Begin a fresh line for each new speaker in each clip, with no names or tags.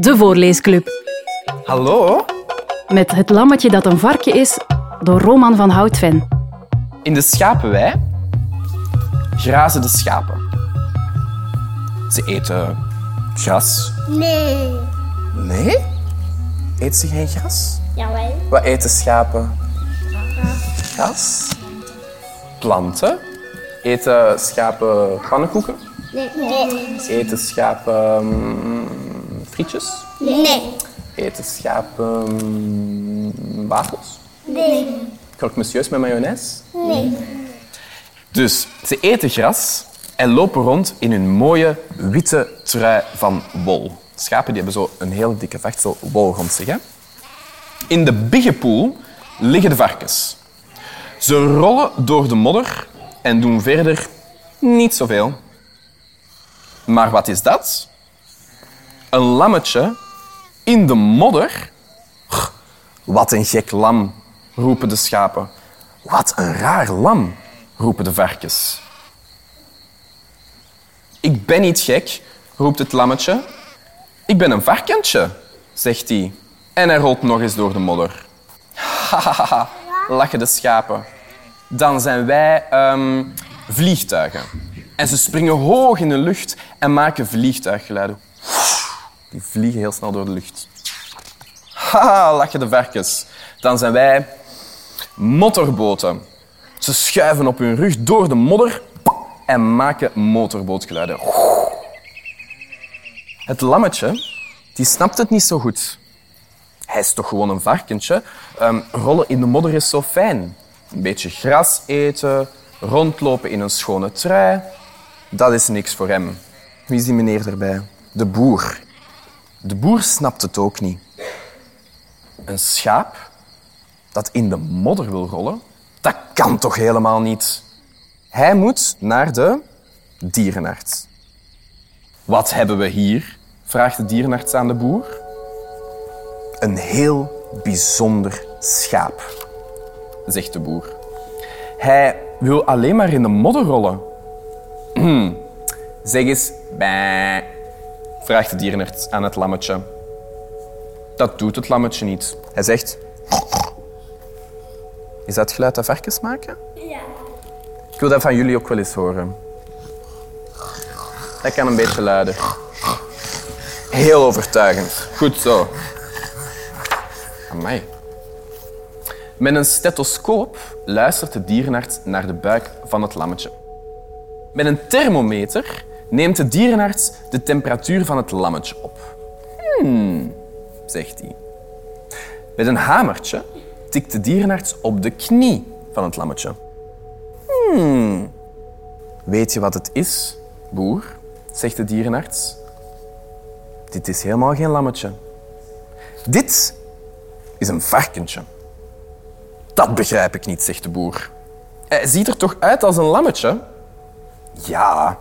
de Voorleesclub.
Hallo?
Met Het lammetje dat een varkje is, door Roman van Houtven.
In de schapenwei grazen de schapen. Ze eten gras.
Nee.
Nee? Eet ze geen gras?
Jawel.
Wat eten schapen? Gras. Planten. Eten schapen pannenkoeken?
Nee. Nee.
Eten schapen mm, frietjes?
Nee.
Eten schapen mm, wafels?
Nee.
Croque monsieurs met mayonaise?
Nee.
Dus ze eten gras en lopen rond in hun mooie witte trui van wol. Schapen die hebben zo een heel dikke vacht, zo wol rond zich. Hè? In de biggepoel liggen de varkens. Ze rollen door de modder en doen verder niet zoveel. Maar wat is dat? Een lammetje in de modder? Wat een gek lam, roepen de schapen. Wat een raar lam, roepen de varkens. Ik ben niet gek, roept het lammetje. Ik ben een varkentje, zegt hij. En hij rolt nog eens door de modder. Hahaha, lachen de schapen. Dan zijn wij ehm, vliegtuigen. En ze springen hoog in de lucht en maken vliegtuiggeluiden. Die vliegen heel snel door de lucht. Haha, lachen de varkens. Dan zijn wij motorboten. Ze schuiven op hun rug door de modder en maken motorbootgeluiden. Het lammetje die snapt het niet zo goed. Hij is toch gewoon een varkentje. Ehm, rollen in de modder is zo fijn. Een beetje gras eten, rondlopen in een schone trui. Dat is niks voor hem. Wie is die meneer erbij? De boer. De boer snapt het ook niet. Een schaap dat in de modder wil rollen, dat kan toch helemaal niet? Hij moet naar de dierenarts. Wat hebben we hier? vraagt de dierenarts aan de boer. Een heel bijzonder schaap, zegt de boer. Hij wil alleen maar in de modder rollen. Hm. Zeg eens, bij, vraagt de dierenarts aan het lammetje. Dat doet het lammetje niet. Hij zegt... Is dat het geluid dat varkens maken?
Ja.
Ik wil dat van jullie ook wel eens horen. Dat kan een beetje luider. Heel overtuigend. Goed zo. Amai. Met een stethoscoop luistert de dierenarts naar de buik van het lammetje. Met een thermometer neemt de dierenarts de temperatuur van het lammetje op. Hmm, zegt hij. Met een hamertje tikt de dierenarts op de knie van het lammetje. Hmm. Weet je wat het is, boer? zegt de dierenarts. Dit is helemaal geen lammetje. Dit is een varkentje. Dat begrijp ik niet, zegt de boer. Hij ziet er toch uit als een lammetje? Ja,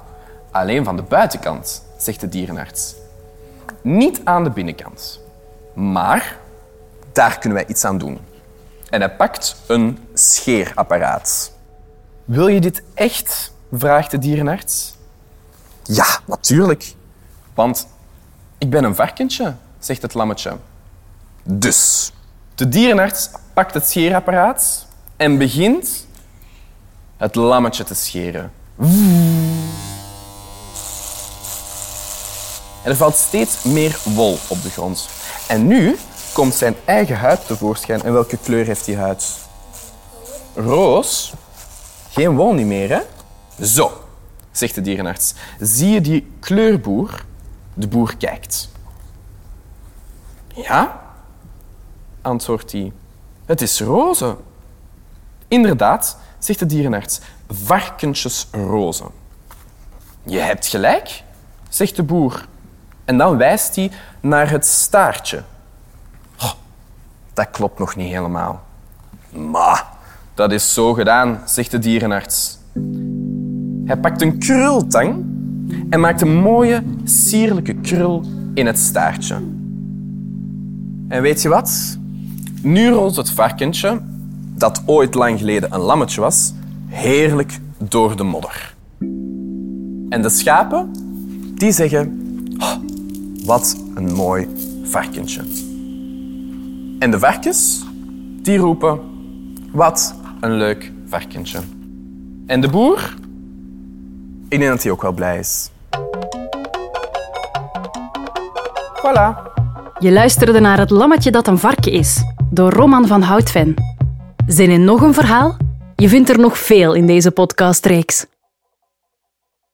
alleen van de buitenkant, zegt de dierenarts. Niet aan de binnenkant. Maar daar kunnen wij iets aan doen. En hij pakt een scheerapparaat. Wil je dit echt? vraagt de dierenarts. Ja, natuurlijk. Want ik ben een varkentje, zegt het lammetje. Dus, de dierenarts pakt het scheerapparaat en begint het lammetje te scheren. Er valt steeds meer wol op de grond. En nu komt zijn eigen huid tevoorschijn. En welke kleur heeft die huid? Roos. Geen wol niet meer, hè? Zo, zegt de dierenarts. Zie je die kleurboer? De boer kijkt. Ja, antwoordt hij. Het is roze. Inderdaad, zegt de dierenarts. Varkentjesroze. Je hebt gelijk, zegt de boer. En dan wijst hij naar het staartje. Dat klopt nog niet helemaal. Maar dat is zo gedaan, zegt de dierenarts. Hij pakt een krultang en maakt een mooie, sierlijke krul in het staartje. En weet je wat? Nu rolt het varkentje, dat ooit lang geleden een lammetje was, heerlijk door de modder. En de schapen, die zeggen... "Oh, wat een mooi varkentje. En de varkens, die roepen, wat een leuk varkentje. En de boer, ik denk dat hij ook wel blij is. Voilà.
Je luisterde naar Het lammetje dat een varken is, door Roman van Houtven. Zin in nog een verhaal? Je vindt er nog veel in deze podcastreeks.